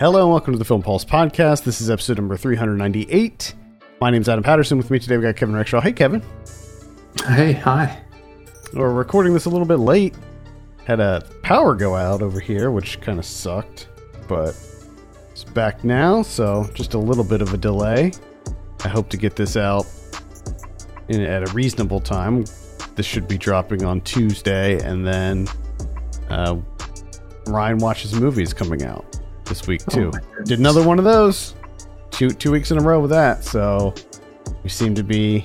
Hello and welcome to the Film Pulse podcast. This is episode number 398. My name's Adam Patterson. With me today, we got Kevin Rexhaw. Hey, Kevin. Hey, hi. We're recording this a little bit late. Had a power go out over here, which kind of sucked, but it's back now, so just a little bit of a delay. I hope to get this out in, at a reasonable time. This should be dropping on Tuesday, and then uh, Ryan watches movies coming out this week too. my Did another one of those two two weeks in a row with that, so we seem to be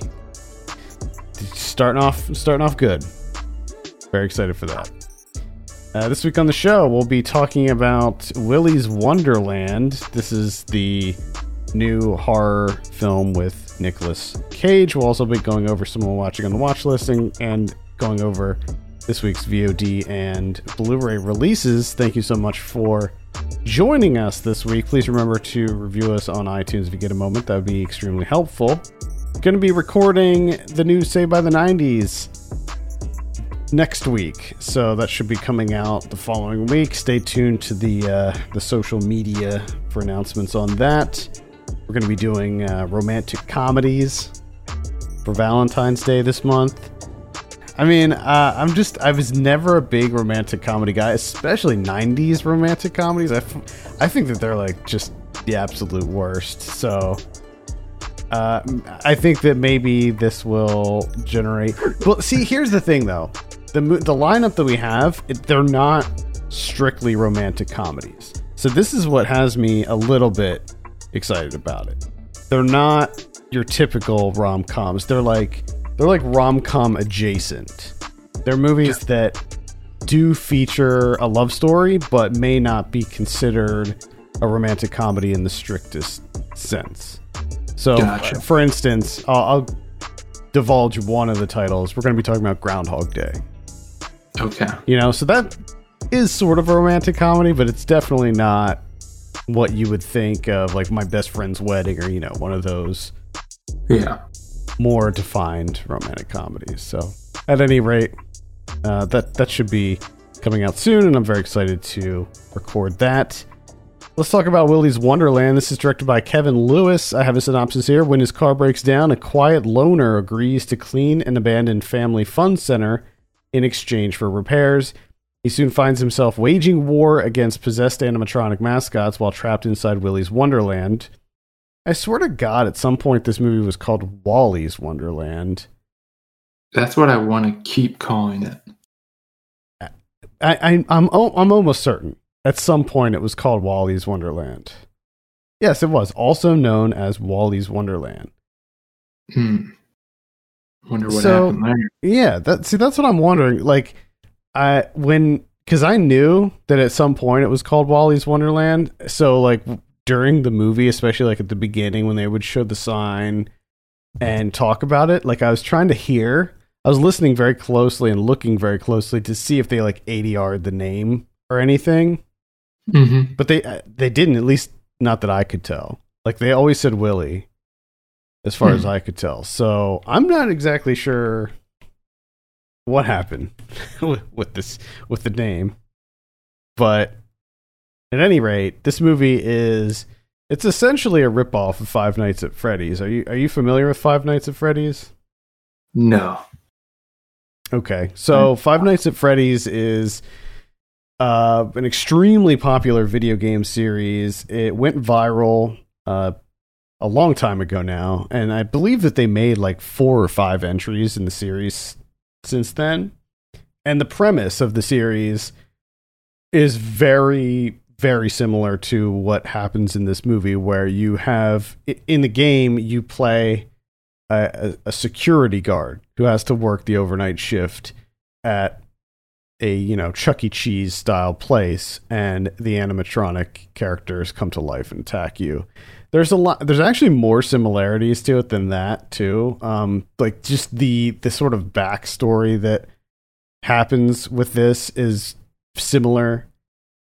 starting off starting off good. Very excited for that. Uh, this week on the show, we'll be talking about Willy's Wonderland. This is the new horror film with Nicolas Cage. We'll also be going over some we're watching on the watch listing and going over this week's VOD and Blu-ray releases. Thank you so much for joining us this week. Please remember to review us on iTunes if you get a moment. That would be extremely helpful. Going to be recording the new Say by the 90s next week, so that should be coming out the following week. Stay tuned to the uh, the social media for announcements on that. We're going to be doing uh, romantic comedies for Valentine's Day this month. I mean, uh, I'm just, I was never a big romantic comedy guy, especially 90s romantic comedies. I, f- I think that they're like just the absolute worst. So, uh, I think that maybe this will generate. Well, see, here's the thing though the, the lineup that we have, it, they're not strictly romantic comedies. So, this is what has me a little bit excited about it. They're not your typical rom coms. They're like they're like rom com adjacent. They're movies that do feature a love story, but may not be considered a romantic comedy in the strictest sense. So, Gotcha. for instance, I'll, I'll divulge one of the titles. We're going to be talking about Groundhog Day. Okay. You know, so that is sort of a romantic comedy, but it's definitely not what you would think of like my best friend's wedding or you know one of those Yeah. More defined romantic comedies. So, at any rate, uh, that that should be coming out soon, and I'm very excited to record that. Let's talk about Willy's Wonderland. This is directed by Kevin Lewis. I have a synopsis here. When his car breaks down, a quiet loner agrees to clean an abandoned family fun center in exchange for repairs. He soon finds himself waging war against possessed animatronic mascots while trapped inside Willy's Wonderland. I swear to God, at some point this movie was called Wally's Wonderland. That's what I want to keep calling it. I, I I'm I'm almost certain at some point it was called Wally's Wonderland. Yes, it was also known as Wally's Wonderland. Hmm. Wonder what So- happened there. Yeah, that see that's what I'm wondering. Like, I when because I knew that at some point it was called Wally's Wonderland. So like during the movie, especially like at the beginning when they would show the sign and talk about it, like I was trying to hear. I was listening very closely and looking very closely to see if they like ADR'd the name or anything. Mm-hmm. But they uh, they didn't, at least not that I could tell. Like they always said Willy, as far Hmm. as I could tell. So I'm not exactly sure what happened with this with the name. But at any rate, this movie is it's essentially a ripoff of Five Nights at Freddy's. Are you are you familiar with Five Nights at Freddy's? No. Okay, so Five Nights at Freddy's is uh, an extremely popular video game series. It went viral uh, a long time ago now, and I believe that they made like four or five entries in the series since then. And the premise of the series is very, very similar to what happens in this movie, where you have in the game you play a, a, security guard who has to work the overnight shift at a you know Chuck E. Cheese style place, and the animatronic characters come to life and attack you. There's a lot. There's actually more similarities to it than that too. Um, like just the the sort of backstory that happens with this is similar.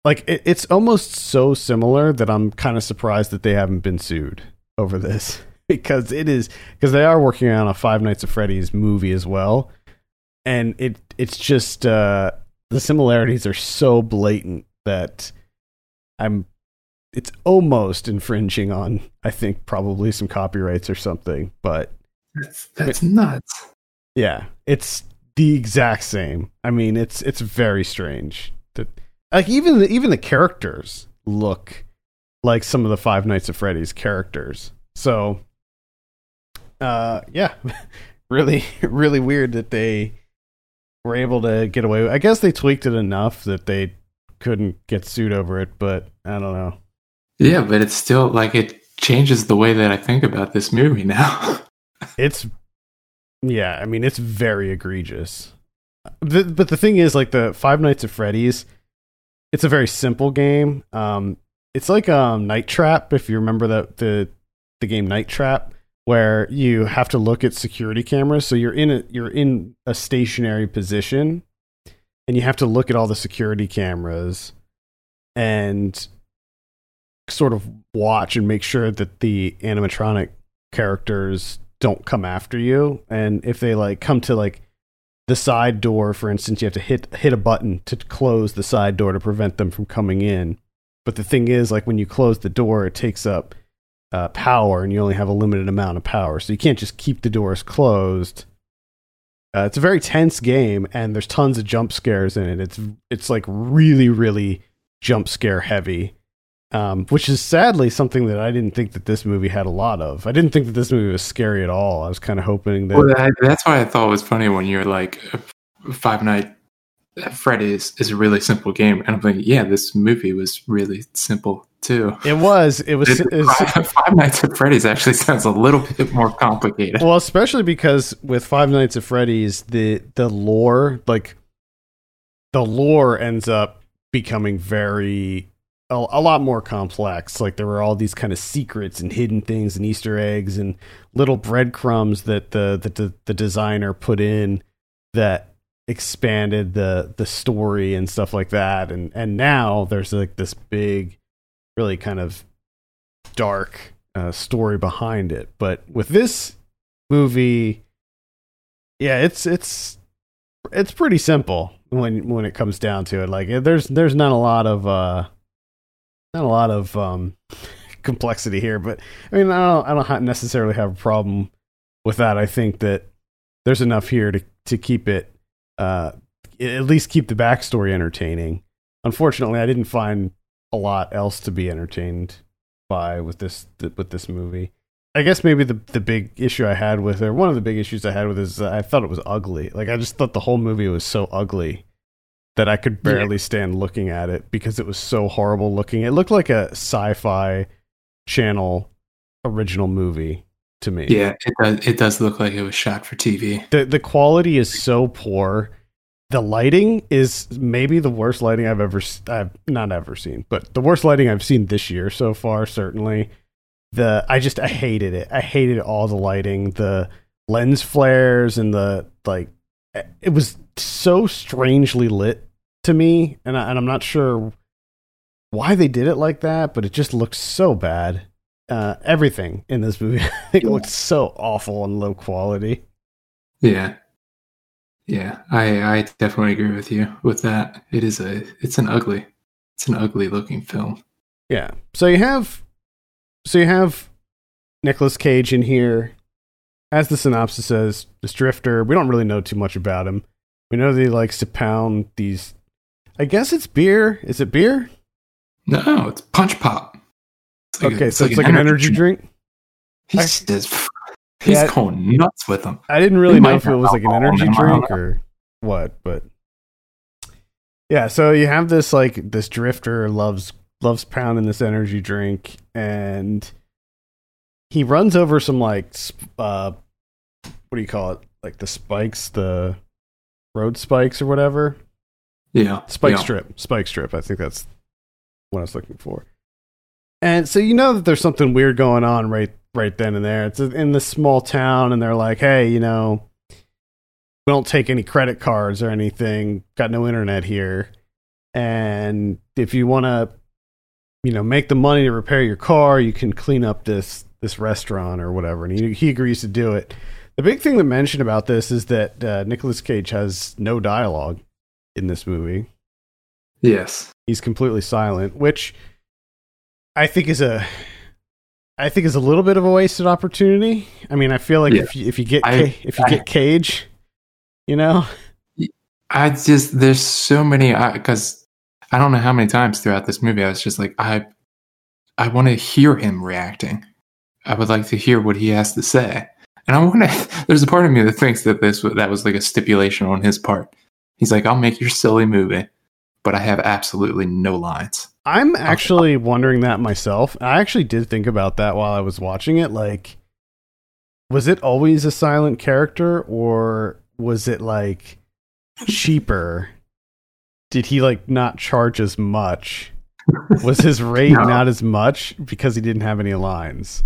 Like it, it's almost so similar that I'm kind of surprised that they haven't been sued over this because it is because they are working on a Five Nights at Freddy's movie as well, and it it's just uh, the similarities are so blatant that I'm it's almost infringing on I think probably some copyrights or something, but That's that's nuts. yeah, it's the exact same. I mean, it's it's very strange like even the, even the characters look like some of the Five Nights at Freddy's characters. So, uh, yeah, really really weird that they were able to get away. With, I guess they tweaked it enough that they couldn't get sued over it, but I don't know. Yeah, but it's still like it changes the way that I think about this movie now. It's yeah, I mean it's very egregious. The, but the thing is, like the Five Nights at Freddy's, it's a very simple game. Um, it's like um Night Trap, if you remember the the the game Night Trap, where you have to look at security cameras. So you're in a you're in a stationary position, and you have to look at all the security cameras, and sort of watch and make sure that the animatronic characters don't come after you and if they like come to like the side door for instance you have to hit hit a button to close the side door to prevent them from coming in. But the thing is like when you close the door it takes up uh, power and you only have a limited amount of power. So you can't just keep the doors closed. Uh, it's a very tense game and there's tons of jump scares in it. It's it's like really really jump scare heavy um, which is sadly something that I didn't think that this movie had a lot of. I didn't think that this movie was scary at all. I was kind of hoping that. Well, that, that's why I thought it was funny when you're like, Five Night at Freddy's is a really simple game, and I'm like, yeah, this movie was really simple too. It was. It was. It- it was- Five, Five Nights at Freddy's actually sounds a little bit more complicated. well, especially because with Five Nights at Freddy's, the the lore, like the lore, ends up becoming very a, a lot more complex. Like there were all these kind of secrets and hidden things and Easter eggs and little breadcrumbs that the the the, the designer put in that expanded the the story and stuff like that. And and now there's like this big, really kind of dark uh, story behind it. But with this movie, yeah, it's it's it's pretty simple when when it comes down to it. Like there's there's not a lot of uh not a lot of um complexity here, but I mean I don't I don't necessarily have a problem with that. I think that there's enough here to to keep it uh at least keep the backstory entertaining. Unfortunately, I didn't find a lot else to be entertained by with this with this movie. I guess maybe the the big issue I had with it, or one of the big issues I had with it is that I thought it was ugly. Like I just thought the whole movie was so ugly that I could Yeah. barely stand looking at it because it was so horrible looking. It looked like a sci-fi channel original movie to me. yeah, it does. It does look like it was shot for TV. The the quality is so poor. The lighting is maybe the worst lighting I've ever I've not ever seen, but the worst lighting I've seen this year so far certainly. The I just I hated it. I hated all the lighting, the lens flares and the like it was so strangely lit to me and I, and I'm not sure why they did it like that, but it just looks so bad. Uh, everything in this movie I think Yeah. looked so awful and low quality. Yeah, yeah, I I definitely agree with you with that. It is a it's an ugly it's an ugly looking film. Yeah. So you have so you have Nicolas Cage in here. As the synopsis says, this drifter, we don't really know too much about him. We know that he likes to pound these I guess it's beer. Is it beer? No, it's Punch Pop. It's like a- okay, so it's like an energy drink. He I- says he's Yeah. going nuts with them. I didn't really They know if it was like an energy them, I don't drink or what, but yeah. So you have this like this drifter loves loves pounding this energy drink, and he runs over some like uh, what do you call it? Like the spikes, the road spikes or whatever. Yeah, Spike yeah. strip, spike strip. I think that's what I was looking for. And so you know that there's something weird going on right right then and there. It's in this small town, and they're like, "Hey, you know, we don't take any credit cards or anything. Got no internet here, and if you want to, you know, make the money to repair your car, you can clean up this this restaurant or whatever." And he he agrees to do it. The big thing to mention about this is that uh, Nicolas Cage has no dialogue in this movie Yes. he's completely silent which I think is a I think is a little bit of a wasted opportunity. I mean, I feel like Yeah. if you, if you get I- if you I- get Cage, you know, I just there's so many because I don't know how many times throughout this movie I was just like I I want to hear him reacting. I would like to hear what he has to say, and I want to. There's a part of me that thinks that this that was like a stipulation on his part. He's like, I'll make your silly movie, but I have absolutely no lines. I'm actually wondering that myself. I actually did think about that while I was watching it. Like, was it always a silent character, or was it like cheaper? Did he like not charge as much? Was his rate No. not as much because he didn't have any lines?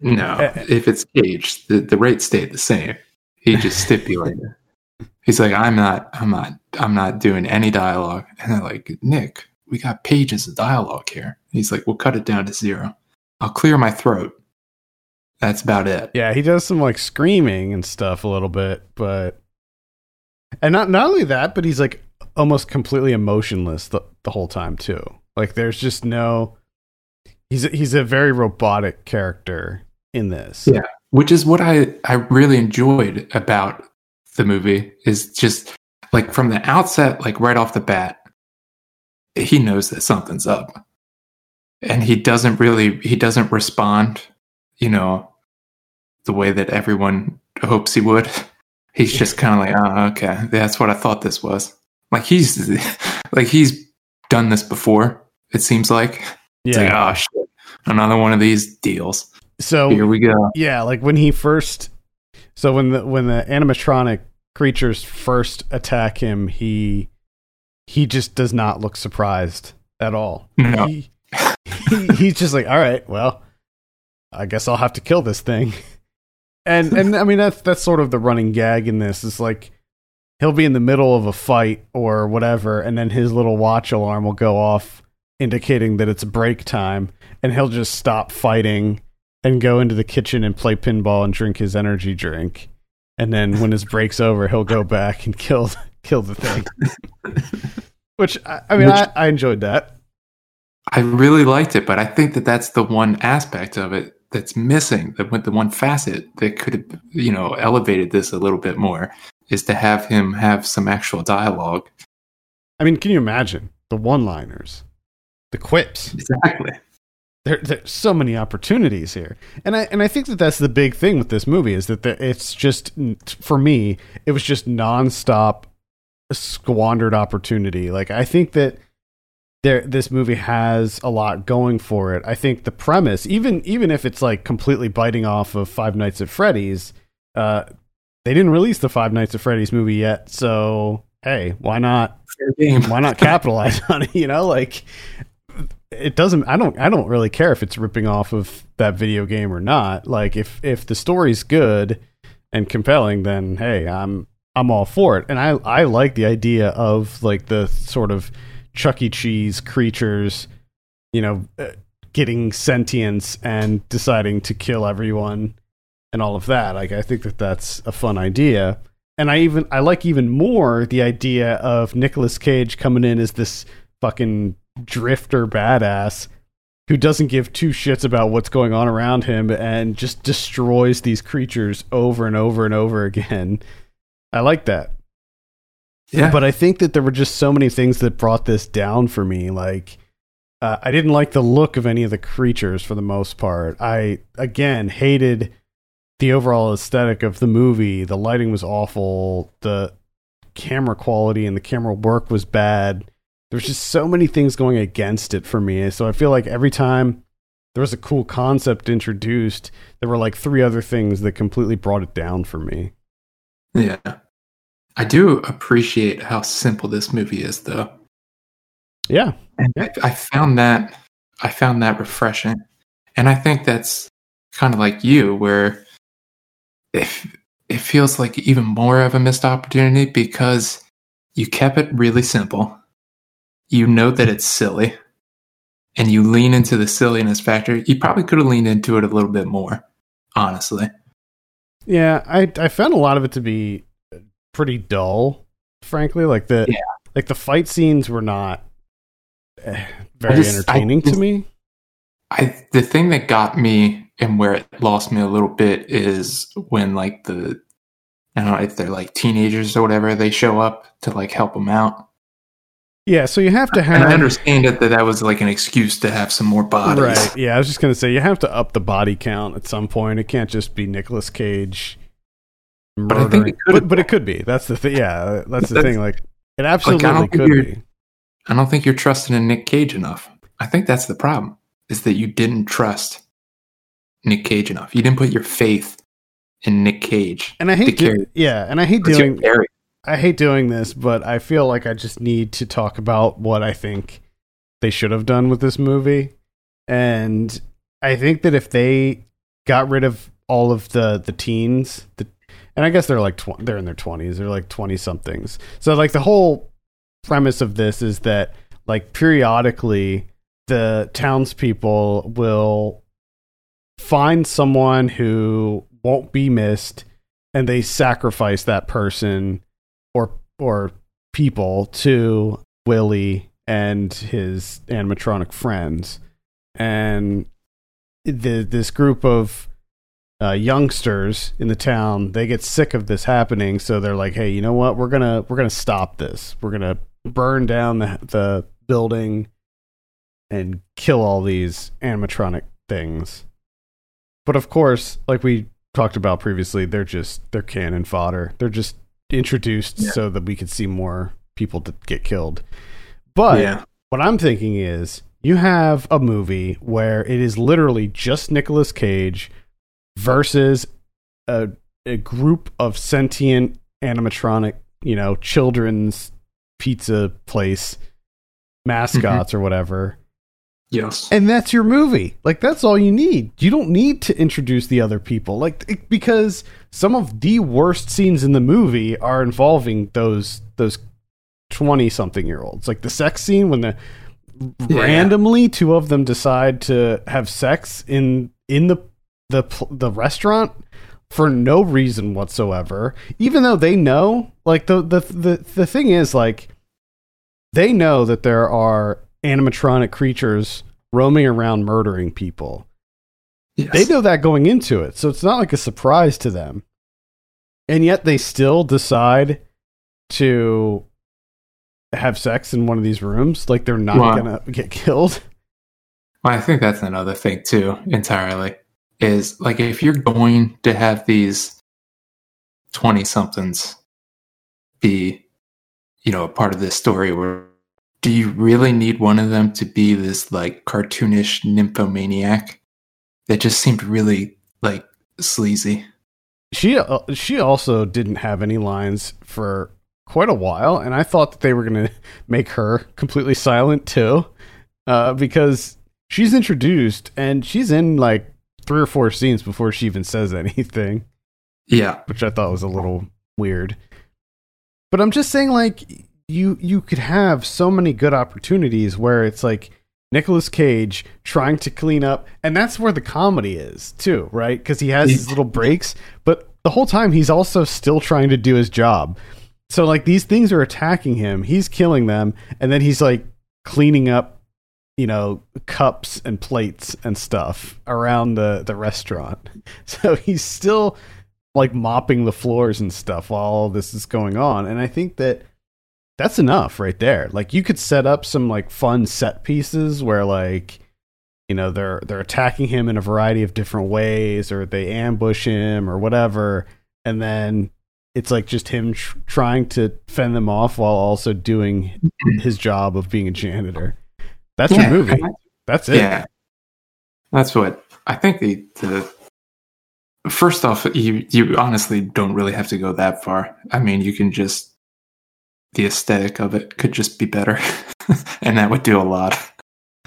No, Eh, if it's Cage, the, the rate stayed the same. He just stipulated. He's like, I'm not, I'm not, I'm not doing any dialogue. And they're like, Nick, we got pages of dialogue here. He's like, we'll cut it down to zero. I'll clear my throat. That's about it. Yeah, he does some like screaming and stuff a little bit, but and not not only that, but he's like almost completely emotionless the, the whole time too. Like there's just no he's a, he's a very robotic character in this. Yeah. Which is what I, I really enjoyed about the movie is just like from the outset, like right off the bat, he knows that something's up. And he doesn't really he doesn't respond, you know, the way that everyone hopes he would. He's just kind of like, oh, okay, that's what I thought this was. Like he's like he's done this before. It seems like it's like, Yeah. oh shit, another one of these deals. so Here we go. yeah, like when he first so when the when the animatronic creatures first attack him, he he just does not look surprised at all. No. He, he, he's just like, all right, well, I guess I'll have to kill this thing. And and I mean that's that's sort of the running gag in this. It's like he'll be in the middle of a fight or whatever, and then his little watch alarm will go off, indicating that it's break time, and he'll just stop fighting and go into the kitchen and play pinball and drink his energy drink. And then when his break's over, he'll go back and kill kill the thing. Which I, I mean, Which- I, I enjoyed that. I really liked it, but I think that that's the one aspect of it that's missing. The the one facet that could have you know elevated this a little bit more is to have him have some actual dialogue. I mean, can you imagine the one-liners, the quips? Exactly. There, there's so many opportunities here, and I and I think that that's the big thing with this movie is that the, it's just for me, it was just nonstop squandered opportunity. Like I think that there this movie has a lot going for it. I think the premise, even even if it's like completely biting off of Five Nights at Freddy's, uh, they didn't release the Five Nights at Freddy's movie yet, so hey, why not why not capitalize on it you know like it doesn't i don't i don't really care if it's ripping off of that video game or not. Like if if the story's good and compelling then hey i'm i'm all for it. And i i like the idea of like the sort of chuck e. Cheese creatures you know uh, getting sentience and deciding to kill everyone and all of that. Like i think that that's a fun idea. And I even I like even more the idea of Nicolas Cage coming in as this fucking drifter badass who doesn't give two shits about what's going on around him and just destroys these creatures over and over and over again. I like that. Yeah. But I think that there were just so many things that brought this down for me. Like, uh, I didn't like the look of any of the creatures for the most part. I, again, hated the overall aesthetic of the movie. The lighting was awful. The camera quality and the camera work was bad. There's just so many things going against it for me. So I feel like every time there was a cool concept introduced, there were like three other things that completely brought it down for me. yeah. I do appreciate how simple this movie is, though. Yeah. And I, I found that I found that refreshing, and I think that's kind of like you, where if it feels like even more of a missed opportunity because you kept it really simple. You know that it's silly, and you lean into the silliness factor. You probably could have leaned into it a little bit more, honestly. Yeah, I I found a lot of it to be pretty dull, frankly. Like the Yeah. like the fight scenes were not eh, very just- entertaining to me. I the thing that got me and where it lost me a little bit is when like the I don't know if they're like teenagers or whatever they show up to like help them out. Yeah, so you have to have. And I understand that that, that was like an excuse to have some more bodies. Right. Yeah, I was just gonna say you have to up the body count at some point. It can't just be Nicolas Cage. But I think murdering- it could- but, but it could be. That's the thing. Yeah, that's the That's- thing. Like it absolutely don't could be. I don't think you're trusting in Nick Cage enough. I think that's the problem. Is that you didn't trust Nick Cage enough. You didn't put your faith in Nick Cage. And I hate, carry- yeah, and I hate doing, carry? I hate doing this, but I feel like I just need to talk about what I think they should have done with this movie. And I think that if they got rid of all of the the teens, the and I guess they're like tw- they're in their 20s, they're like 20 somethings. So like the whole premise of this is that like periodically the townspeople will find someone who won't be missed and they sacrifice that person or or people to Willy and his animatronic friends. And the, this group of uh, youngsters in the town they get sick of this happening. So they're like hey you know what? We're gonna we're gonna stop this. We're gonna burn down the, the building and kill all these animatronic things. But of course like we talked about previously they're just they're cannon fodder. They're just introduced Yeah. so that we could see more people to get killed but yeah. what I'm thinking is you have a movie where it is literally just Nicolas Cage versus a, a group of sentient animatronic, you know, children's pizza place mascots mm-hmm. or whatever. Yes. And that's your movie. Like that's all you need. You don't need to introduce the other people. Like it- because some of the worst scenes in the movie are involving those those 20 something year olds. Like the sex scene when the Yeah. randomly two of them decide to have sex in in the the the restaurant for no reason whatsoever even though they know like the the the, the thing is like they know that there are animatronic creatures roaming around murdering people yes. they know that going into it so it's not like a surprise to them and yet they still decide to have sex in one of these rooms like they're not Wow. gonna get killed Well, I think that's another thing too, entirely. Is like if you're going to have these 20 somethings be, you know, a part of this story where do you really need one of them to be this like cartoonish nymphomaniac that just seemed really like sleazy? she uh, she also didn't have any lines for quite a while and i thought that they were going to make her completely silent too uh, because she's introduced and she's in like three or four scenes before she even says anything Yeah. which i thought was a little weird but i'm just saying like you you could have so many good opportunities where it's like Nicolas Cage trying to clean up, and that's where the comedy is too, right? Because he has his little breaks, but the whole time he's also still trying to do his job. So like these things are attacking him, he's killing them, and then he's like cleaning up, you know, cups and plates and stuff around the the restaurant. So he's still like mopping the floors and stuff while all this is going on, and I think that that's enough right there. Like you could set up some like fun set pieces where like you know they're they're attacking him in a variety of different ways or they ambush him or whatever and then it's like just him tr- trying to fend them off while also doing his job of being a janitor. That's Yeah, your movie. That's it. Yeah. That's what I think the the first off you you honestly don't really have to go that far. I mean, you can just the aesthetic of it could just be better. and that would do a lot.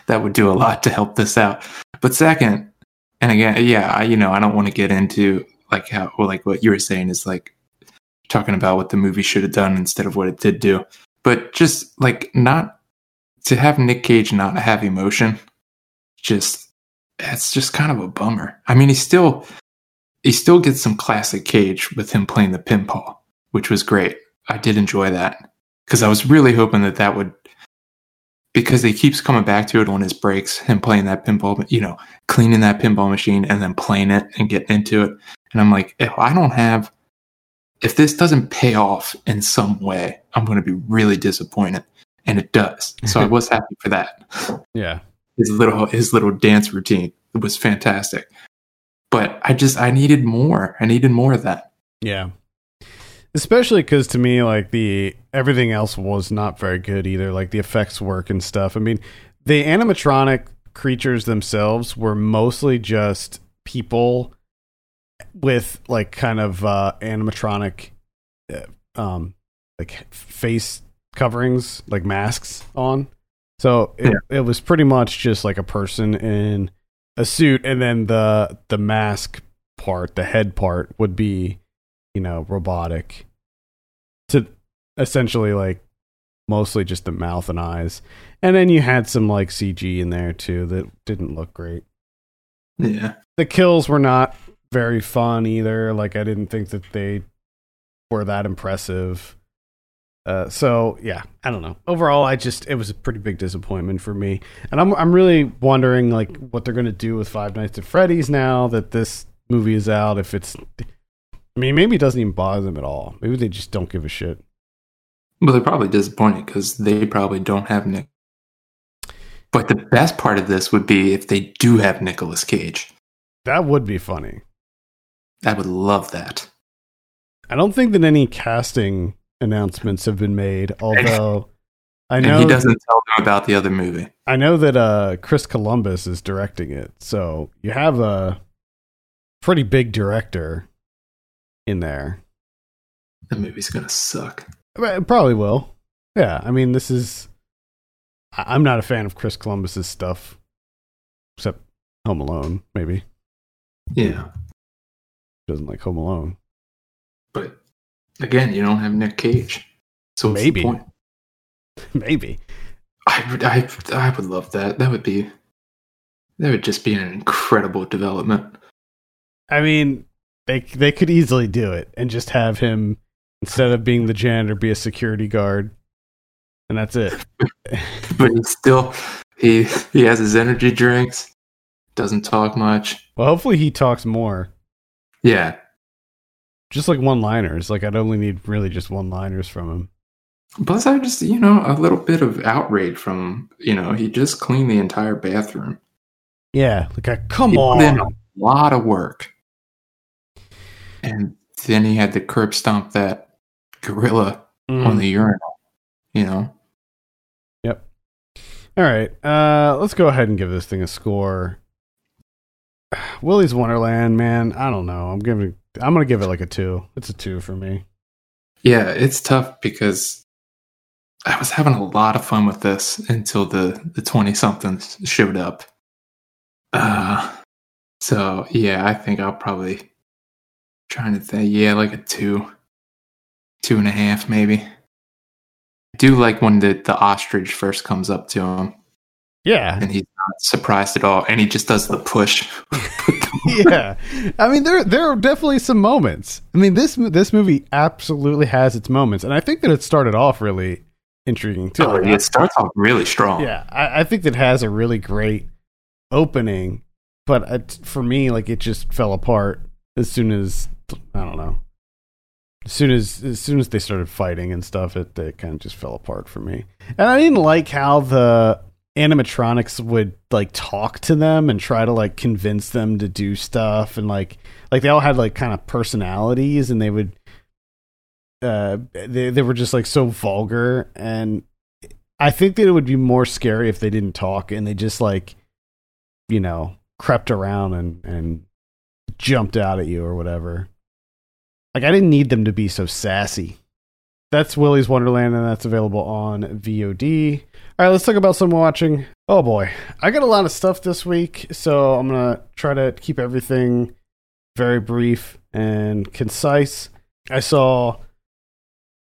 That would do a lot to help this out. But second, and again, yeah, I, you know, I don't want to get into like how well, like what you were saying is like talking about what the movie should have done instead of what it did do. But just like not to have Nick Cage not have emotion just it's just kind of a bummer. I mean, he still he still gets some classic Cage with him playing the pinball, which was great. I did enjoy that because I was really hoping that that would because he keeps coming back to it on his breaks, him playing that pinball, you know, cleaning that pinball machine and then playing it and getting into it. And I'm like, if I don't have, if this doesn't pay off in some way, I'm going to be really disappointed. And it does. So I was happy for that. Yeah. His little his little dance routine was fantastic. But I just I needed more. I needed more of that. Yeah. Especially because to me, like the everything else was not very good either. Like the effects work and stuff. I mean, the animatronic creatures themselves were mostly just people with like kind of uh, animatronic, uh, um, like face coverings, like masks on. So it, it was pretty much just like a person in a suit, and then the the mask part, the head part, would be, you know, robotic. To essentially like mostly just the mouth and eyes, and then you had some like CG in there too that didn't look great. Yeah. The kills were not very fun either. Like I didn't think that they were that impressive. Uh, so yeah, I don't know. Overall, I just it was a pretty big disappointment for me, and I'm I'm really wondering like what they're gonna do with Five Nights at Freddy's now that this movie is out. If it's, mean, maybe it doesn't even bother them at all. Maybe they just don't give a shit. Well, they're probably disappointed because they probably don't have Nick. But the best part of this would be if they do have Nicolas Cage. That would be funny. I would love that. I don't think that any casting announcements have been made, although I And know he doesn't tell them about the other movie. I know that uh, Chris Columbus is directing it, so you have a pretty big director in there. The movie's gonna suck. It probably will. Yeah, I mean, this is. I'm not a fan of Chris Columbus's stuff, except Home Alone. Maybe Yeah. doesn't like Home Alone. But again, you don't have Nick Cage. So Maybe. maybe. I would I I would love that. That would be that would just be an incredible development. I mean, they they could easily do it and just have him instead of being the janitor, be a security guard, and that's it. But he still he he has his energy drinks, doesn't talk much. well, hopefully he talks more. Yeah. Just like one liners. Like I'd only need really just one liners from him. Plus I just you know, a little bit of outrage from him. You know, he just cleaned the entire bathroom. Yeah, like a, come He in a on. lot of work. And then he had to curb stomp that gorilla Mm. on the urinal. You know? Yep. All right, uh, let's go ahead and give this thing a score. Willy's Wonderland, man. I don't know. I'm giving. I'm gonna give it like a two. It's a two for me. Yeah, it's tough because I was having a lot of fun with this until the the twenty somethings showed up. Uh, so yeah, I think I'll probably trying to think. Yeah, like a two, two and a half, maybe. I do like when the the ostrich first comes up to him Yeah, and he's not surprised at all, and he just does the push. yeah. I mean, there there are definitely some moments. I mean, this this movie absolutely has its moments, and I think that it started off really intriguing too. Oh, Like, it starts off really strong. yeah, I, I think that has a really great opening, but uh, it, for me, like it just fell apart as soon as I don't know. As soon as as soon as they started fighting and stuff, it, it kind of just fell apart for me. And I didn't like how the animatronics would like talk to them and try to like convince them to do stuff and like like they all had like kind of personalities and they would uh they they were just like so vulgar and I think that it would be more scary if they didn't talk and they just like you know crept around and and jumped out at you or whatever. Like I didn't need them to be so sassy. That's Willy's Wonderland and that's available on VOD. All right, let's talk about some watching. Oh boy, I got a lot of stuff this week, so I'm gonna try to keep everything very brief and concise. I saw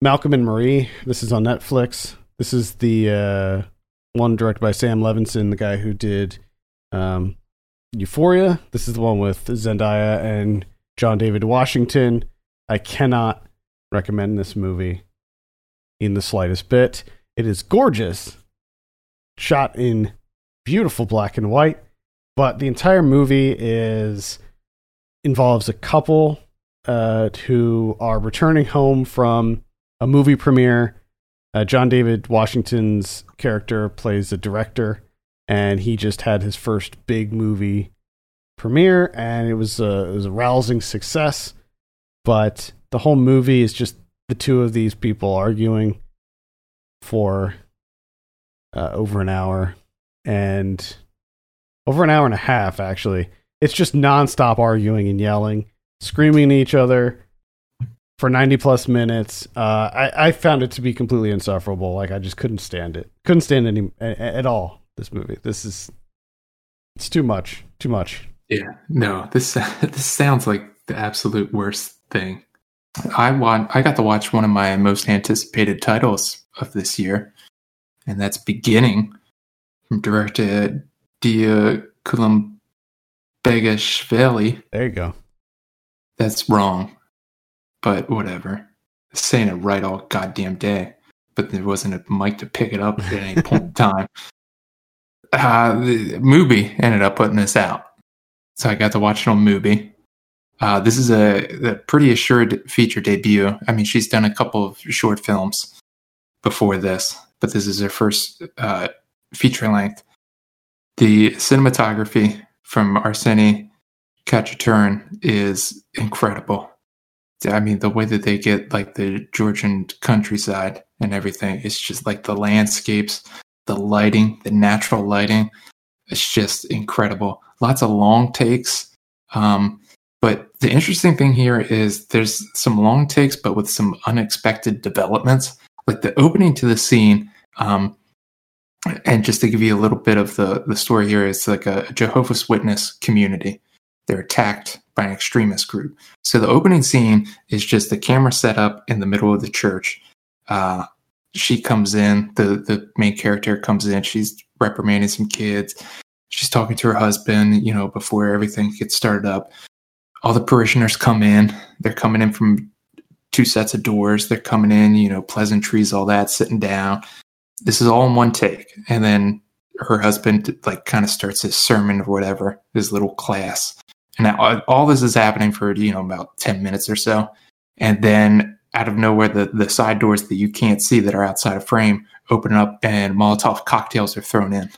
Malcolm and Marie. This is on Netflix. This is the uh, one directed by Sam Levinson, the guy who did um, Euphoria. This is the one with Zendaya and John David Washington. I cannot recommend this movie in the slightest bit. It is gorgeous. shot in beautiful black and white. But the entire movie is involves a couple uh, who are returning home from a movie premiere. Uh, John David Washington's character plays a director, and he just had his first big movie premiere, and it was a, it was a rousing success. But the whole movie is just the two of these people arguing for uh, over an hour and over an hour and a half, actually. It's just nonstop arguing and yelling, screaming at each other for 90 plus minutes. Uh, I, I found it to be completely insufferable. Like, I just couldn't stand it. Couldn't stand any at all. This movie. This is, it's too much. Too much. Yeah, no, this this sounds like the absolute worst thing. I want I got to watch one of my most anticipated titles of this year, and that's Beginning from director Dia Kulimbegashvili. There you go. That's wrong, but whatever. Saying it right all goddamn day, but there wasn't a mic to pick it up at any point in time. Uh, the movie ended up putting this out, so I got to watch it on Mubi. Uh, this is a, a, pretty assured feature debut. I mean, she's done a couple of short films before this, but this is her first uh, feature length. The cinematography from Arseny Khachaturian is incredible. I mean, the way that they get like the Georgian countryside and everything, it's just like the landscapes, the lighting, the natural lighting. It's just incredible. Lots of long takes. Um, but the interesting thing here is there's some long takes, but with some unexpected developments. Like the opening to the scene, um, and just to give you a little bit of the, the story here, it's like a Jehovah's Witness community. They're attacked by an extremist group. So the opening scene is just the camera set up in the middle of the church. Uh, she comes in, the, the main character comes in, she's reprimanding some kids. She's talking to her husband, you know, before everything gets started up all the parishioners come in. They're coming in from two sets of doors. They're coming in, you know, pleasantries, all that, sitting down. This is all in one take. And then her husband, like, kind of starts his sermon or whatever, his little class. And now all this is happening for, you know, about 10 minutes or so. And then out of nowhere, the, the side doors that you can't see that are outside of frame open up and Molotov cocktails are thrown in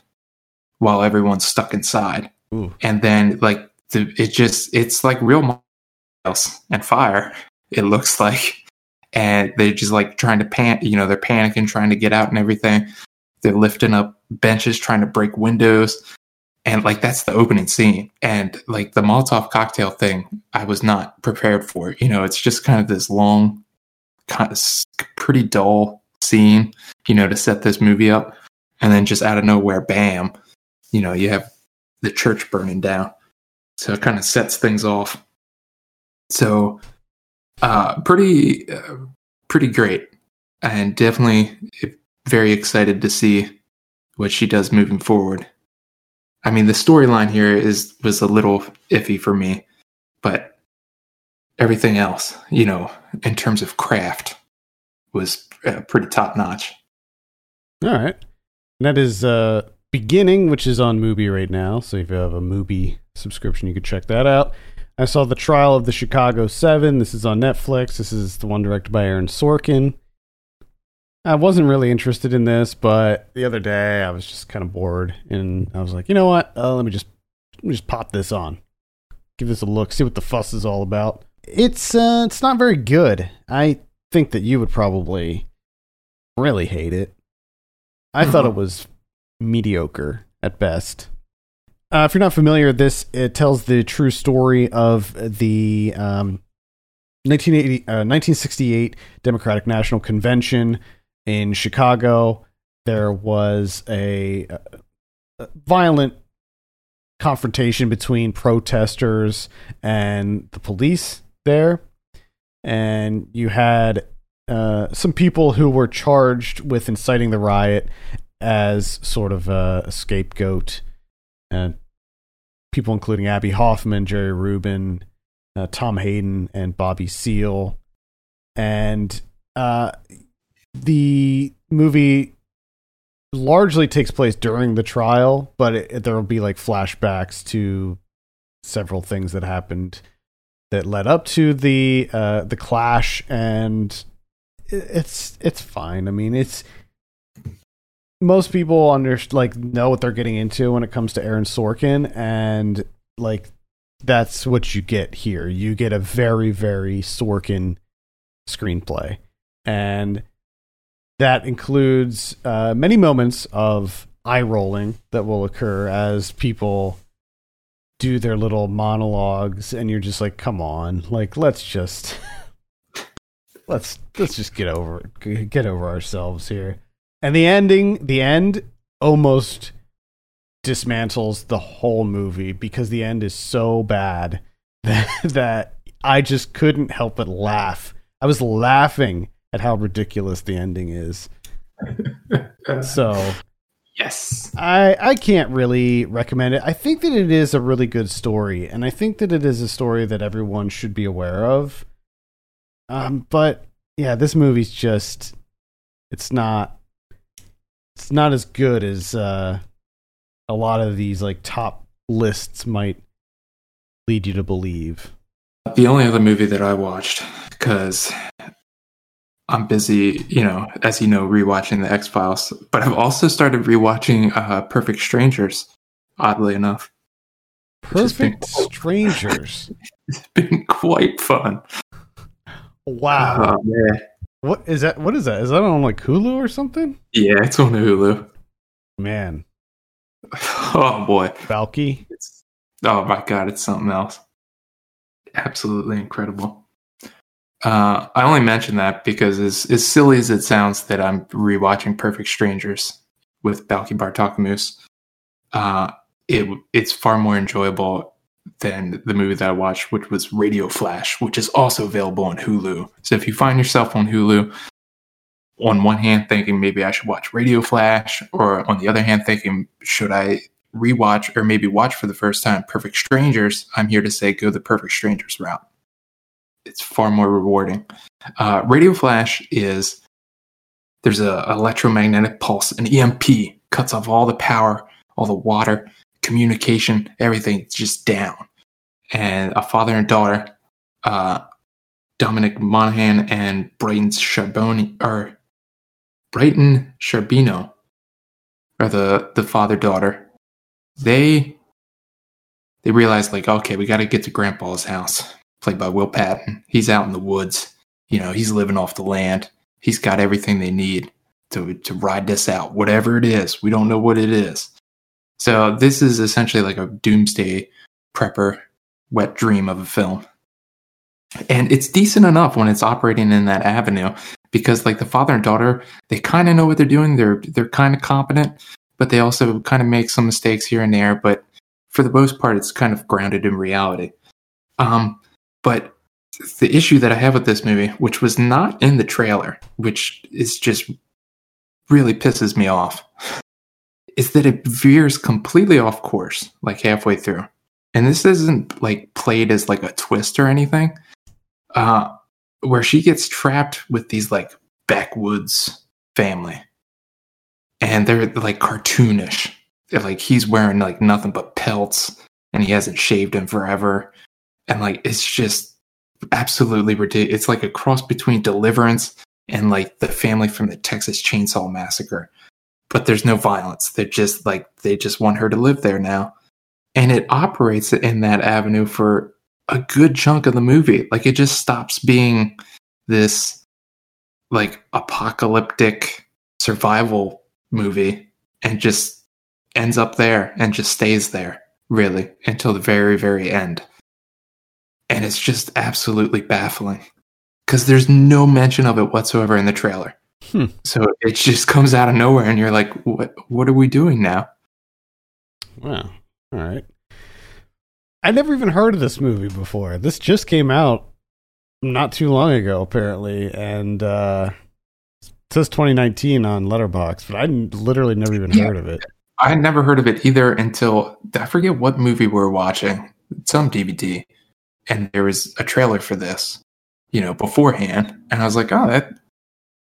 while everyone's stuck inside. Ooh. And then, like, it just it's like real miles and fire. It looks like, and they're just like trying to pan. You know, they're panicking, trying to get out and everything. They're lifting up benches, trying to break windows, and like that's the opening scene. And like the Molotov cocktail thing, I was not prepared for. You know, it's just kind of this long, kind of pretty dull scene. You know, to set this movie up, and then just out of nowhere, bam! You know, you have the church burning down so it kind of sets things off. So, uh, pretty, uh, pretty great, and definitely very excited to see what she does moving forward. I mean, the storyline here is was a little iffy for me, but everything else, you know, in terms of craft, was uh, pretty top notch. All right, that is uh, beginning, which is on Mubi right now. So if you have a Mubi subscription. You could check that out. I saw the trial of the Chicago Seven. This is on Netflix. This is the one directed by Aaron Sorkin. I wasn't really interested in this, but the other day I was just kind of bored, and I was like, you know what? Uh, let me just let me just pop this on, give this a look, see what the fuss is all about. It's uh, it's not very good. I think that you would probably really hate it. I thought it was mediocre at best. Uh, if you're not familiar, this it tells the true story of the um, 1980, uh, 1968 Democratic National Convention in Chicago. There was a, a violent confrontation between protesters and the police there, and you had uh, some people who were charged with inciting the riot as sort of a, scapegoat and people including Abbie Hoffman, Jerry Rubin, uh, Tom Hayden, and Bobby Seale. And uh, the movie largely takes place during the trial, but there will be like flashbacks to several things that happened that led up to the uh, the clash, and it, it's it's fine. I mean, it's most people under like know what they're getting into when it comes to Aaron Sorkin, and like that's what you get here. You get a very very Sorkin screenplay, and that includes uh, many moments of eye rolling that will occur as people do their little monologues and you're just like come on. Like let's just let's let's just get over get over ourselves here and the ending the end almost dismantles the whole movie because the end is so bad that, that i just couldn't help but laugh i was laughing at how ridiculous the ending is so yes. I I can't really recommend it. I think that it is a really good story, and I think that it is a story that everyone should be aware of. Um, but yeah, this movie's just it's not it's not as good as uh, a lot of these like top lists might lead you to believe. The only other movie that I watched because I'm busy, you know, as you know, rewatching the X Files. But I've also started rewatching uh, Perfect Strangers. Oddly enough, Perfect Strangers. it's been quite fun. Wow. Oh, man. What is that? What is that? Is that on like Hulu or something? Yeah, it's on Hulu. Man, Oh boy, Balki. it's oh my god, it's something else. Absolutely incredible. Uh, I only mention that because, as as silly as it sounds, that I'm rewatching Perfect Strangers with Balki Bartokomous, uh, it it's far more enjoyable than the movie that I watched, which was Radioflash, which is also available on Hulu. So if you find yourself on Hulu, on one hand thinking maybe I should watch Radioflash, or on the other hand thinking should I rewatch or maybe watch for the first time Perfect Strangers, I'm here to say go the Perfect Strangers route. It's far more rewarding. Uh, Radioflash is there's a electromagnetic pulse, an EMP cuts off all the power, all the water, communication, everything just down. And a father and daughter, uh, Dominic Monaghan and Brighton Charboni, or Brighton Sharbino, are the the father daughter. They they realize like, okay, we got to get to Grandpa's house, played by Will Patton. He's out in the woods. You know, he's living off the land. He's got everything they need to to ride this out, whatever it is. We don't know what it is. So this is essentially like a doomsday prepper wet dream of a film. And it's decent enough when it's operating in that avenue because like the father and daughter, they kind of know what they're doing. They're they're kind of competent, but they also kind of make some mistakes here and there, but for the most part it's kind of grounded in reality. Um but the issue that I have with this movie, which was not in the trailer, which is just really pisses me off, is that it veers completely off course, like halfway through. And this isn't like played as like a twist or anything. Uh, where she gets trapped with these like backwoods family. And they're like cartoonish. They're, like he's wearing like nothing but pelts and he hasn't shaved in forever. And like it's just absolutely ridiculous. It's like a cross between Deliverance and like the family from the Texas Chainsaw Massacre. But there's no violence. They're just like they just want her to live there now. And it operates in that avenue for a good chunk of the movie. Like it just stops being this like apocalyptic survival movie and just ends up there and just stays there really until the very very end. And it's just absolutely baffling because there's no mention of it whatsoever in the trailer. Hmm. So it just comes out of nowhere and you're like what what are we doing now? Wow. All right. I never even heard of this movie before. This just came out not too long ago, apparently, and uh, it says 2019 on Letterboxd, but I literally never even Yeah. heard of it. I had never heard of it either until I forget what movie we were watching, some DVD, and there was a trailer for this, you know, beforehand, and I was like, oh, that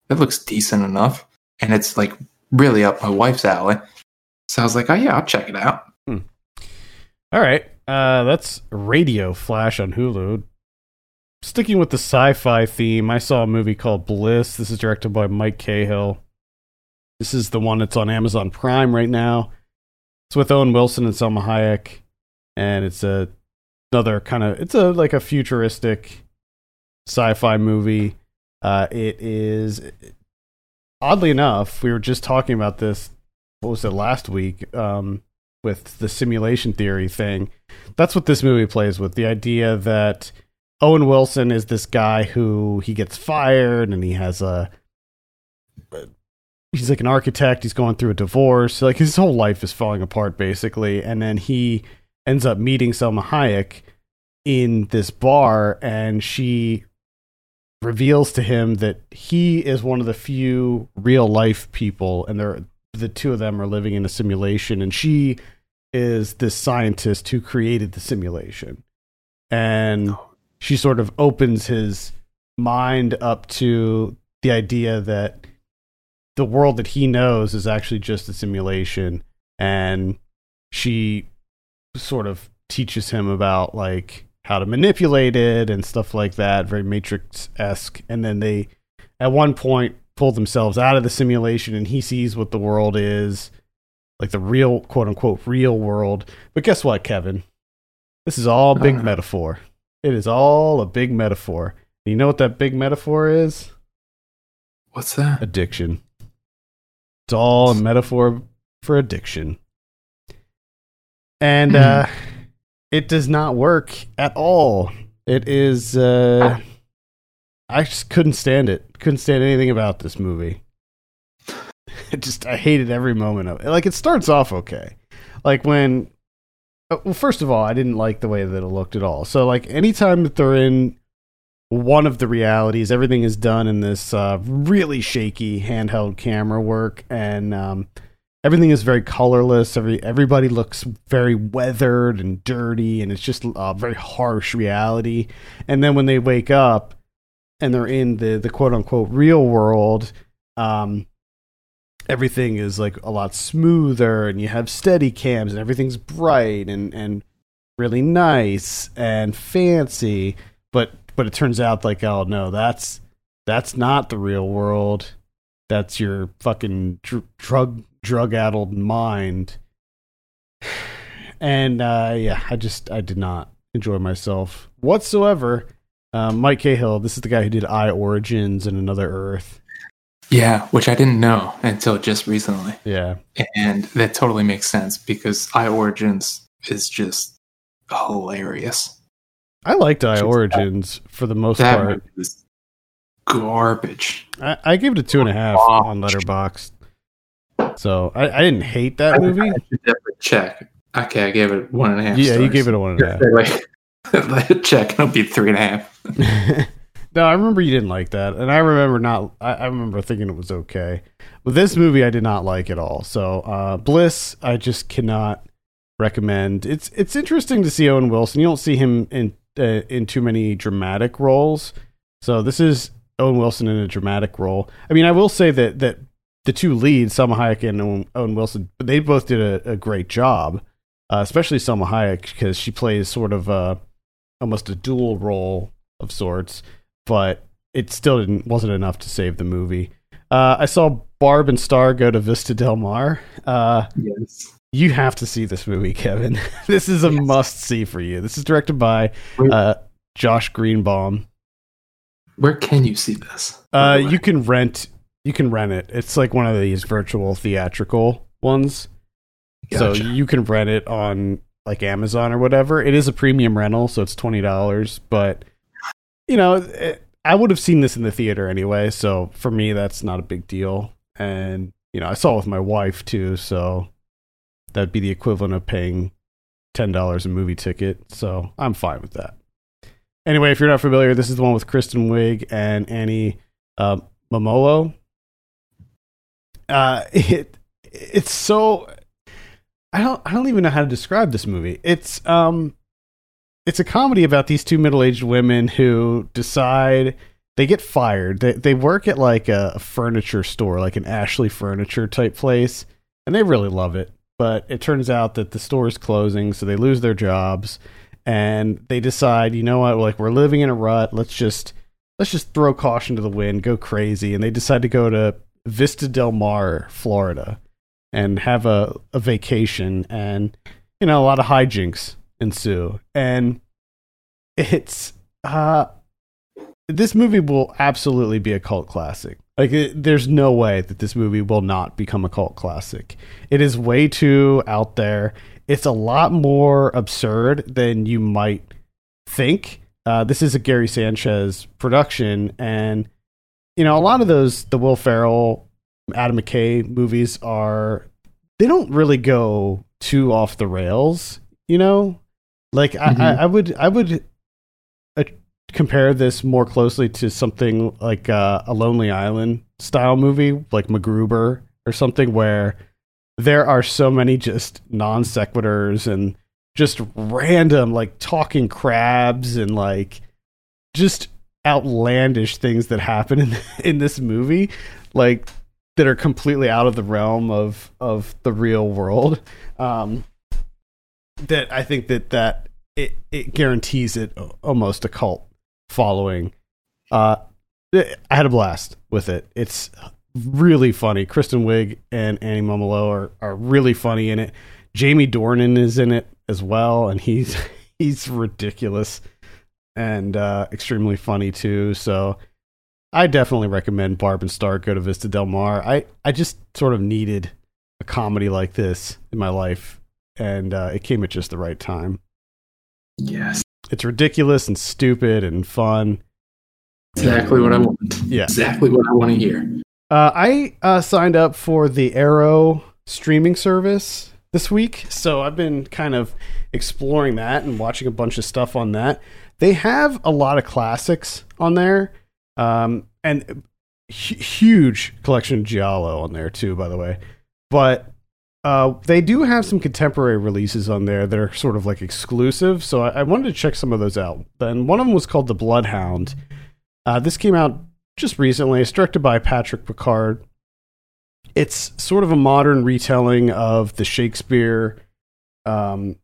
that looks decent enough, and it's like really up my wife's alley. So I was like, oh yeah, I'll check it out. All right. Uh, that's Radioflash on Hulu. Sticking with the sci fi theme, I saw a movie called Bliss. This is directed by Mike Cahill. This is the one that's on Amazon Prime right now. It's with Owen Wilson and Salma Hayek. And it's a another kind of it's a like a futuristic sci-fi movie. Uh, it is oddly enough, we were just talking about this. What was it last week? Um, with the simulation theory thing. That's what this movie plays with. The idea that Owen Wilson is this guy who he gets fired and he has a he's like an architect, he's going through a divorce, like his whole life is falling apart basically, and then he ends up meeting Salma Hayek in this bar and she reveals to him that he is one of the few real life people and they're the two of them are living in a simulation and she is this scientist who created the simulation. And oh. she sort of opens his mind up to the idea that the world that he knows is actually just a simulation and she sort of teaches him about like how to manipulate it and stuff like that very matrix-esque and then they at one point pull themselves out of the simulation and he sees what the world is like the real quote unquote real world but guess what kevin this is all big Uh. metaphor it is all a big metaphor you know what that big metaphor is What's that? addiction. It's all a metaphor for addiction. And uh it does not work at all. It is uh I just couldn't stand it. Couldn't stand anything about this movie. It just I hated every moment of it. Like it starts off okay. Like when uh, well first of all, I didn't like the way that it looked at all. So like anytime that they're in one of the realities. Everything is done in this uh, really shaky handheld camera work, and um, everything is very colorless. Every everybody looks very weathered and dirty, and it's just a very harsh reality. And then when they wake up and they're in the the quote unquote real world, um, everything is like a lot smoother, and you have steady cams, and everything's bright and and really nice and fancy. But but it turns out like oh no that's that's not the real world that's your fucking dr- drug drug addled mind. And uh yeah i just i did not enjoy myself whatsoever. Um, mike cahill this is the guy who did i origins and another earth. Yeah, which I didn't know until just recently. yeah. And that totally makes sense because I Origins is just hilarious. i liked i origins for the most That part. garbage. I, I gave it a two and a half on Letterboxd so I, I didn't hate that movie I should definitely check. Okay, I gave it one and a half. yeah you gave it a one and a half like, check. It'll be three and a half. no, I remember you didn't like that, and I remember not. I, I remember thinking it was okay, but this movie I did not like at all. So, uh, Bliss, I just cannot recommend. It's it's interesting to see Owen Wilson. You don't see him in uh, in too many dramatic roles. So this is Owen Wilson in a dramatic role. I mean, I will say that that the two leads, Salma Hayek and Owen, Wilson, they both did a, a great job. Uh, especially Salma Hayek because she plays sort of a almost a dual role of sorts, but it still didn't wasn't enough to save the movie. Uh, I saw Barb and Star go to Vista Del Mar. Uh, Yes. you have to see this movie, Kevin. this is a Yes. must see for you. This is directed by uh, Josh Greenbaum. where can you see this? Uh, By the way. you can rent you can rent it. It's like one of these virtual theatrical ones. So you can rent it on like Amazon or whatever. It is a premium rental, so it's twenty dollars. But you know, it, I would have seen this in the theater anyway. So for me, that's not a big deal. And you know, I saw it with my wife too, so that'd be the equivalent of paying ten dollars a movie ticket. So I'm fine with that. Anyway, if you're not familiar, this is the one with Kristen Wiig and Annie uh, Mumolo. Uh, it it's so I don't I don't even know how to describe this movie. It's um it's a comedy about these two middle-aged women who decide they get fired. They they work at like a furniture store, like an Ashley Furniture type place, and they really love it. But it turns out that the store is closing, so they lose their jobs, and they decide, you know what, like we're living in a rut. Let's just let's just throw caution to the wind, go crazy, and they decide to go to Vista Del Mar, Florida, and have a, a vacation, and you know a lot of hijinks ensue, and it's uh this movie will absolutely be a cult classic. Like, it, there's no way that this movie will not become a cult classic. It is way too out there. It's a lot more absurd than you might think. Uh, this is a Gary Sanchez production, and you know a lot of those the Will Ferrell, Adam McKay movies are they don't really go too off the rails. You know, like mm-hmm. I, I would I would compare this more closely to something like uh, a Lonely Island style movie, like MacGruber or something, where there are so many just non sequiturs and just random, like talking crabs and like just outlandish things that happen in in this movie, like that are completely out of the realm of of the real world. Um, that I think that that it it guarantees it almost a cult following. Uh, I had a blast with it. It's really funny. Kristen Wiig and Annie Mumolo are, are really funny in it. Jamie Dornan is in it as well, and he's he's ridiculous and uh, extremely funny too. So I definitely recommend Barb and Star go to Vista Del Mar. I, I just sort of needed a comedy like this in my life, and uh, it came at just the right time. Yes. It's ridiculous and stupid and fun. Exactly what I want. Yeah. Exactly what I want to hear. Uh, I uh, signed up for the Arrow streaming service this week, so I've been kind of exploring that and watching a bunch of stuff on that. They have a lot of classics on there, um, and huge collection of giallo on there too, by the way. But uh, they do have some contemporary releases on there that are sort of like exclusive, so I, I wanted to check some of those out. Then one of them was called The Bloodhound. Uh, this came out just recently. It's directed by Patrick Picard. It's sort of a modern retelling of the Shakespeare, um,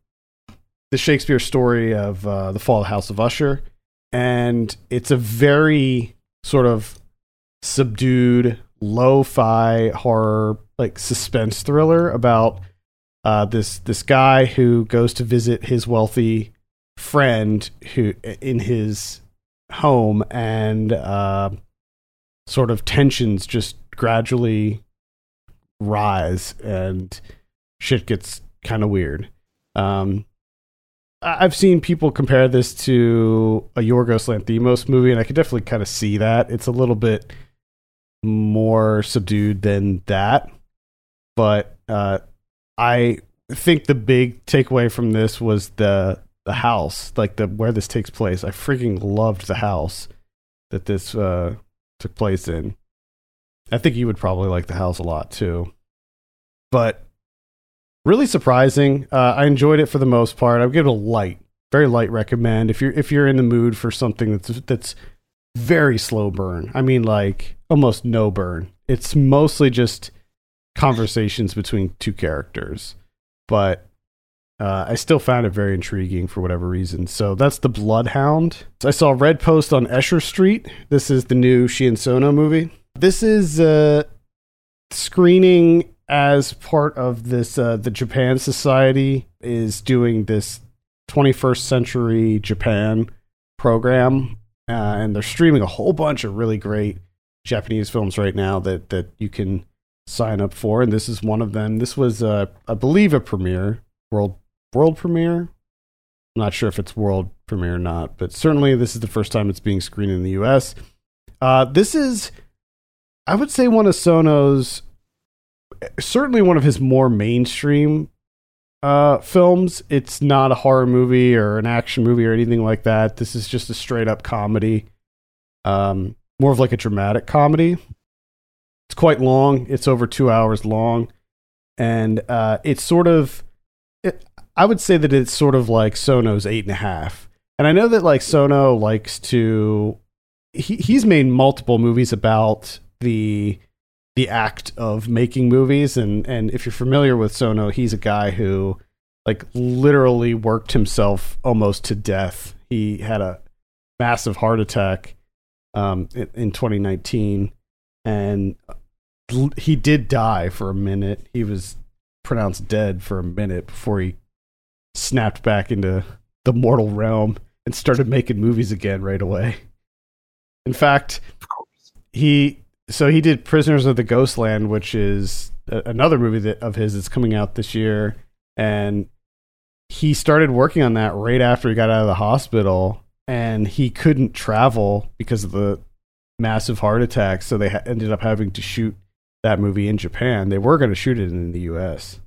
the Shakespeare story of uh, the fall of the House of Usher, and it's a very sort of subdued, lo-fi horror like suspense thriller about uh, this this guy who goes to visit his wealthy friend who in his home and uh, sort of tensions just gradually rise and shit gets kind of weird. Um, I've seen people compare this to a Yorgos Lanthimos movie, and I could definitely kind of see that. It's a little bit more subdued than that but uh, I think the big takeaway from this was the the house, like the where this takes place. I freaking loved the house that this uh, took place in. I think you would probably like the house a lot too. But really surprising. Uh, I enjoyed it for the most part. I would give it a light, very light recommend if you're if you're in the mood for something that's that's very slow burn. I mean, like almost no burn. It's mostly just conversations between two characters, but uh, I still found it very intriguing for whatever reason. So that's the Bloodhound. I saw Red Post on Escher Street. This is the new Sion Sono movie. This is uh, screening as part of this. Uh, the Japan Society is doing this 21st Century Japan program, uh, and they're streaming a whole bunch of really great Japanese films right now that that you can sign up for, and this is one of them. This was, uh, I believe, a premiere, world world premiere. I'm not sure if it's world premiere or not, but certainly this is the first time it's being screened in the U.S. Uh, this is, I would say, one of Sono's, certainly one of his more mainstream uh, films. It's not a horror movie or an action movie or anything like that. This is just a straight up comedy, um, more of like a dramatic comedy. It's quite long. It's over two hours long, and uh, it's sort of. It, I would say that it's sort of like Sono's eight and a half. And I know that like Sono likes to he he's made multiple movies about the the act of making movies and and if you're familiar with Sono, he's a guy who like literally worked himself almost to death. He had a massive heart attack um, in, in 2019, and he did die for a minute. He was pronounced dead for a minute before he snapped back into the mortal realm and started making movies again right away. In fact, he so he did Prisoners of the Ghostland, which is a, another movie that, of his that's coming out this year, and he started working on that right after he got out of the hospital, and he couldn't travel because of the massive heart attack, so they ha- ended up having to shoot that movie in Japan. They were going to shoot it in the U.S.,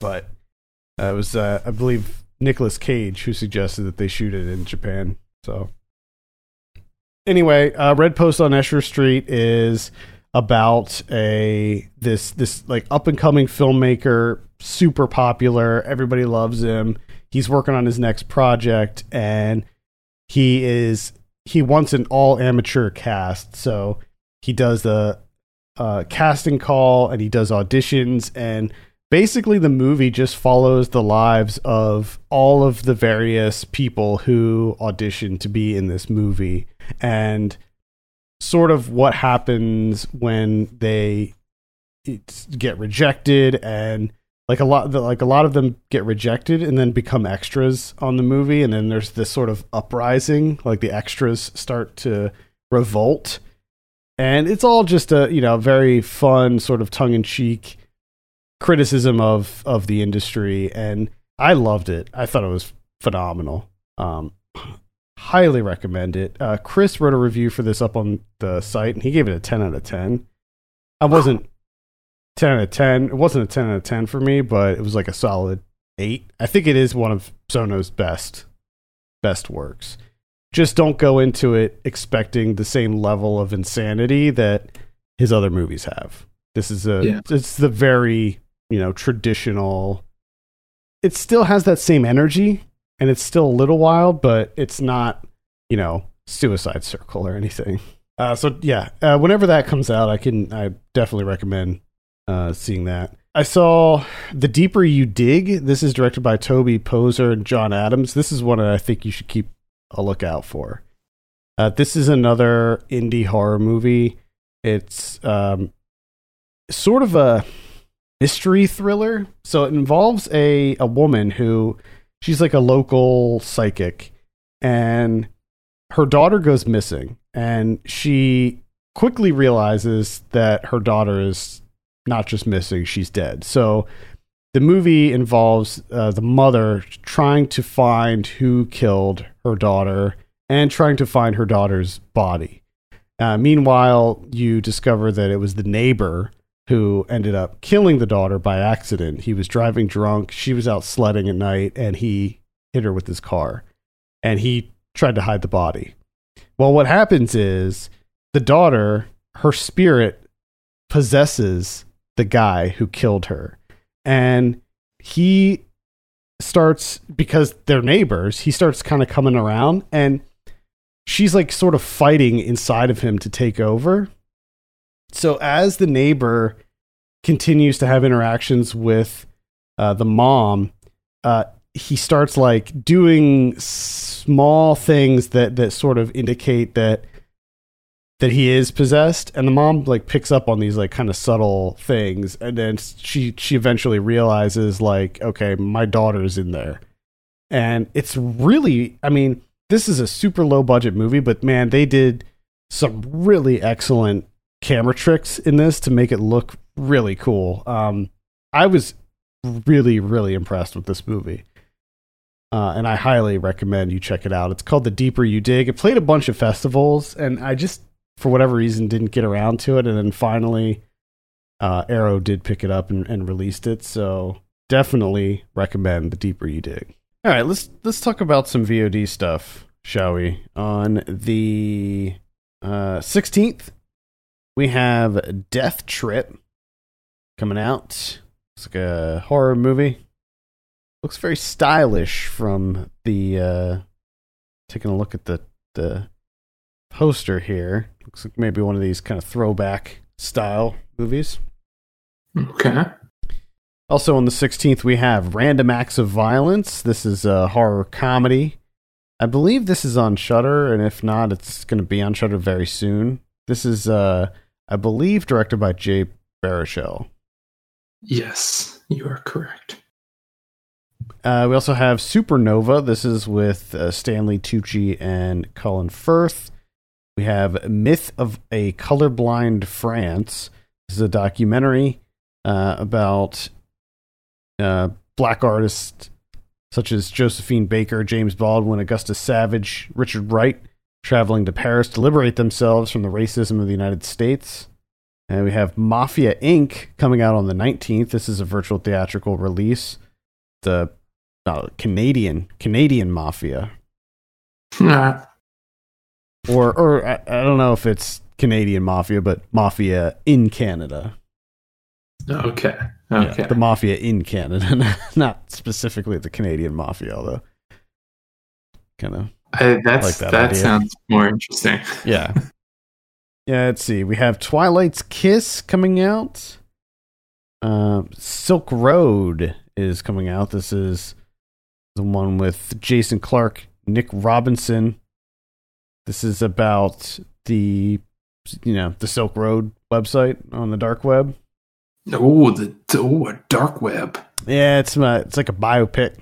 but uh, it was, uh, I believe, Nicolas Cage who suggested that they shoot it in Japan. So anyway, uh, Red Post on Escher Street is about a this this like up and coming filmmaker, super popular. Everybody loves him. He's working on his next project, and he is he wants an all amateur cast. So he does the uh, casting call and he does auditions and basically the movie just follows the lives of all of the various people who audition to be in this movie and sort of what happens when they get rejected and like a lot like a lot of them get rejected and then become extras on the movie and then there's this sort of uprising like the extras start to revolt and it's all just a you know very fun sort of tongue-in-cheek criticism of of the industry, and I loved it. I thought it was phenomenal. Um, highly recommend it. Uh, Chris wrote a review for this up on the site, and he gave it a ten out of ten. I wasn't ten out of ten. It wasn't a ten out of ten for me, but it was like a solid eight. I think it is one of Sono's best best works. Just don't go into it expecting the same level of insanity that his other movies have. This is a yeah. it's the very you know, traditional. It still has that same energy and it's still a little wild, but it's not, you know, Suicide Circle or anything. Uh, so yeah, uh, whenever that comes out, I can I definitely recommend uh, seeing that. I saw The Deeper You Dig. This is directed by Toby Poser and John Adams. This is one that I think you should keep a lookout for. Uh, this is another indie horror movie. It's um, sort of a mystery thriller. So it involves a a woman who she's like a local psychic and her daughter goes missing and she quickly realizes that her daughter is not just missing, she's dead. So the movie involves uh, the mother trying to find who killed her daughter and trying to find her daughter's body. Uh, meanwhile, you discover that it was the neighbor who ended up killing the daughter by accident. He was driving drunk. She was out sledding at night and he hit her with his car and he tried to hide the body. Well, what happens is the daughter, her spirit possesses the guy who killed her. And he starts, because they're neighbors, he starts kind of coming around and she's like sort of fighting inside of him to take over so as the neighbor continues to have interactions with uh, the mom, uh, he starts like doing small things that that sort of indicate that that he is possessed. And the mom like picks up on these like kind of subtle things. And then she she eventually realizes like okay my daughter's in there. And it's really i mean this is a super low budget movie but man they did some really excellent camera tricks in this to make it look really cool. Um, I was really, really impressed with this movie. Uh, and I highly recommend you check it out. It's called The Deeper You Dig. It played a bunch of festivals, and I just, for whatever reason, didn't get around to it. And then finally, uh, Arrow did pick it up and, and released it. So definitely recommend The Deeper You Dig. All right, let's let's talk about some VOD stuff, shall we? On the uh, 16th, we have Death Trip coming out. It's like a horror movie. Looks very stylish from the uh taking a look at the the poster here. Looks like maybe one of these kind of throwback style movies. Okay. Also on the 16th, we have Random Acts of Violence. This is a horror comedy. I believe this is on Shudder, and if not, it's going to be on Shudder very soon. This is, uh, I believe, directed by Jay Baruchel. Yes, you are correct. Uh, we also have Supernova. This is with uh, Stanley Tucci and Colin Firth. We have Myth of a Colorblind France. This is a documentary uh, about uh, black artists such as Josephine Baker, James Baldwin, Augustus Savage, Richard Wright, traveling to Paris to liberate themselves from the racism of the United States. And we have Mafia Inc. coming out on the 19th. This is a virtual theatrical release. The uh, Canadian Canadian Mafia, Ah, or or I, I don't know if it's Canadian Mafia, but Mafia in Canada. okay. Yeah, Okay. the Mafia in Canada, not specifically the Canadian Mafia, although kind of I, that's like that that, idea. sounds more interesting. Yeah. yeah, let's see. We have Twilight's Kiss coming out. Uh, Silk Road is coming out. This is the one with Jason Clarke, Nick Robinson. This is about the you know, the Silk Road website on the dark web. Oh, the oh, a dark web. Yeah, it's my, it's like a biopic.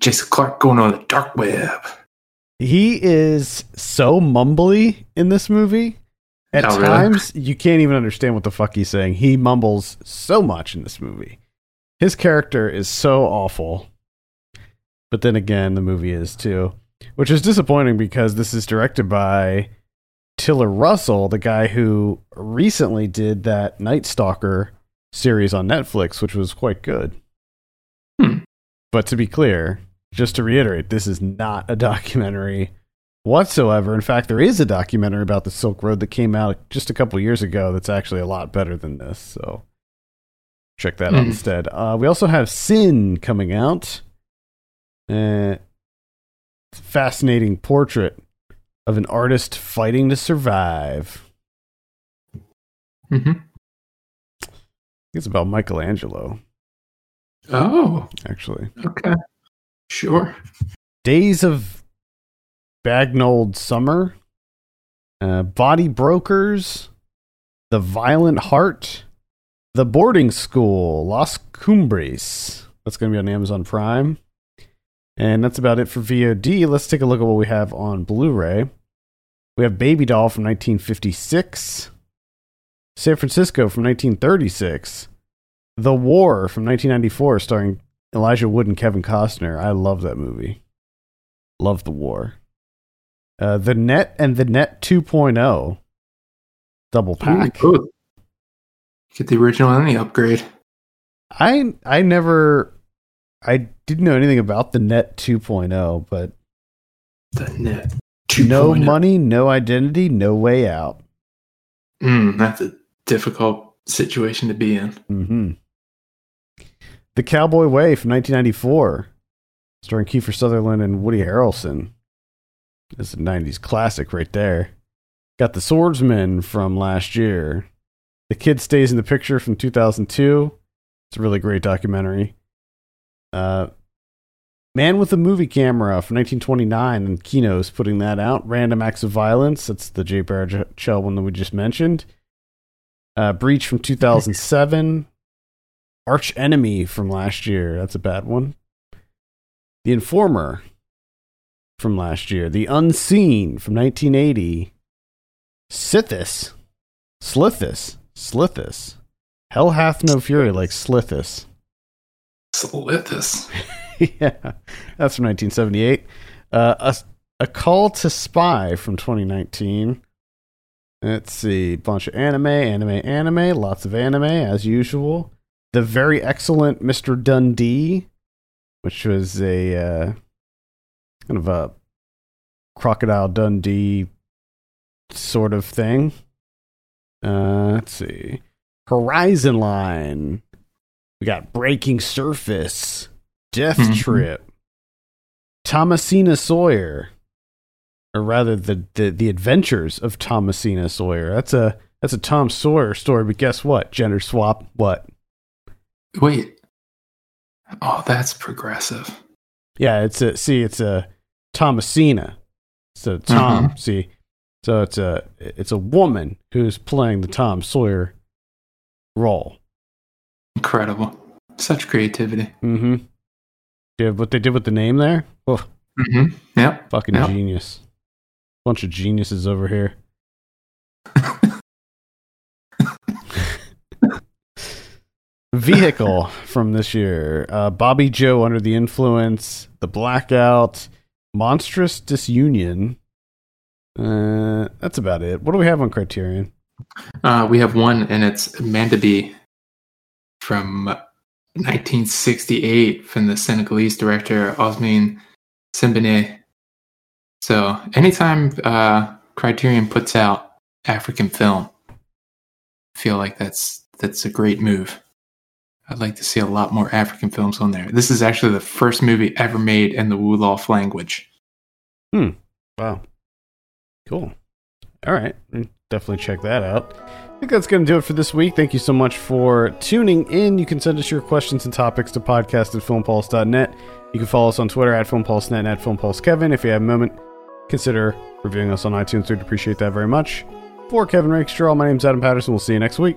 Jason Clarke going on the dark web. He is so mumbly in this movie. At Oh, really? times, you can't even understand what the fuck he's saying. He mumbles so much in this movie. His character is so awful. But then again, the movie is too. Which is disappointing because this is directed by Tiller Russell, the guy who recently did that Night Stalker series on Netflix, which was quite good. Hmm. But to be clear, just to reiterate, this is not a documentary whatsoever. In fact, there is a documentary about the Silk Road that came out just a couple years ago that's actually a lot better than this. So check that out Hmm. instead. Uh, we also have Sin coming out. Uh, fascinating portrait of an artist fighting to survive. hmm It's about Michelangelo, Oh, actually. okay. Sure. Days of Bagnold Summer, uh, Body Brokers, The Violent Heart, The Boarding School, Las Cumbres. That's going to be on Amazon Prime. And that's about it for VOD. Let's take a look at what we have on Blu ray. We have Baby Doll from 1956, San Francisco from 1936, The War from 1994, starring Elijah Wood and Kevin Costner. I love that movie. Love The War. Uh, the Net and the Net 2.0. Double pack. Ooh. Get the original and the upgrade. I I never I didn't know anything about the Net 2.0, but The net. 2.0. no money, no identity, no way out. Mm, that's a difficult situation to be in. hmm The Cowboy Way from 1994, starring Kiefer Sutherland and Woody Harrelson. Is a 90s classic right there. Got The Swordsman from last year. The Kid Stays in the Picture from 2002. It's a really great documentary. Uh, Man with a Movie Camera from 1929, and Kino's putting that out. Random Acts of Violence. That's the Jay Baruchel one that we just mentioned. Uh, Breach from 2007. Arch Enemy from last year. That's a bad one. The Informer from last year. The Unseen from 1980. Sithis. Slithis. Slithis. Hell hath no fury like Slithis. Slithus. yeah, that's from 1978. Uh, a, a Call to Spy from 2019. Let's see, bunch of anime, anime, anime, lots of anime as usual. The very excellent Mr. Dundee, which was a uh, kind of a Crocodile Dundee sort of thing. Uh, let's see, Horizon Line. We got Breaking Surface, Death Mhm. Trip, Thomasina Sawyer, or rather the, the the adventures of Thomasina Sawyer. That's a that's a Tom Sawyer story, but guess what? Gender swap. What? Wait. Oh, that's progressive. Yeah, it's a see, it's a Thomasina. So Tom, Mhm. see, so it's a it's a woman who's playing the Tom Sawyer role. Incredible. Such creativity. Mm-hmm. Yeah, what they did with the name there? Oh, Mm-hmm. Yep. fucking Yep. genius. Bunch of geniuses over here. Vehicle from this year. Uh, Bobbi Jo under the influence. The blackout. Monstrous disunion. Uh, that's about it. What do we have on Criterion? Uh, we have one, and it's Mandabi from 1968 from the Senegalese director Ousmane Sembène. So, anytime uh, Criterion puts out African film, I feel like that's that's a great move. I'd like to see a lot more African films on there. This is actually the first movie ever made in the Wolof language. Hmm. Wow. Cool. All right. Definitely check that out. I think that's going to do it for this week. Thank you so much for tuning in. You can send us your questions and topics to podcast at filmpulse.net. You can follow us on Twitter at filmpulsenet and at filmpulsekevin. If you have a moment, consider reviewing us on iTunes. We'd appreciate that very much. For Kevin Rakestraw, my name's Adam Patterson. We'll see you next week.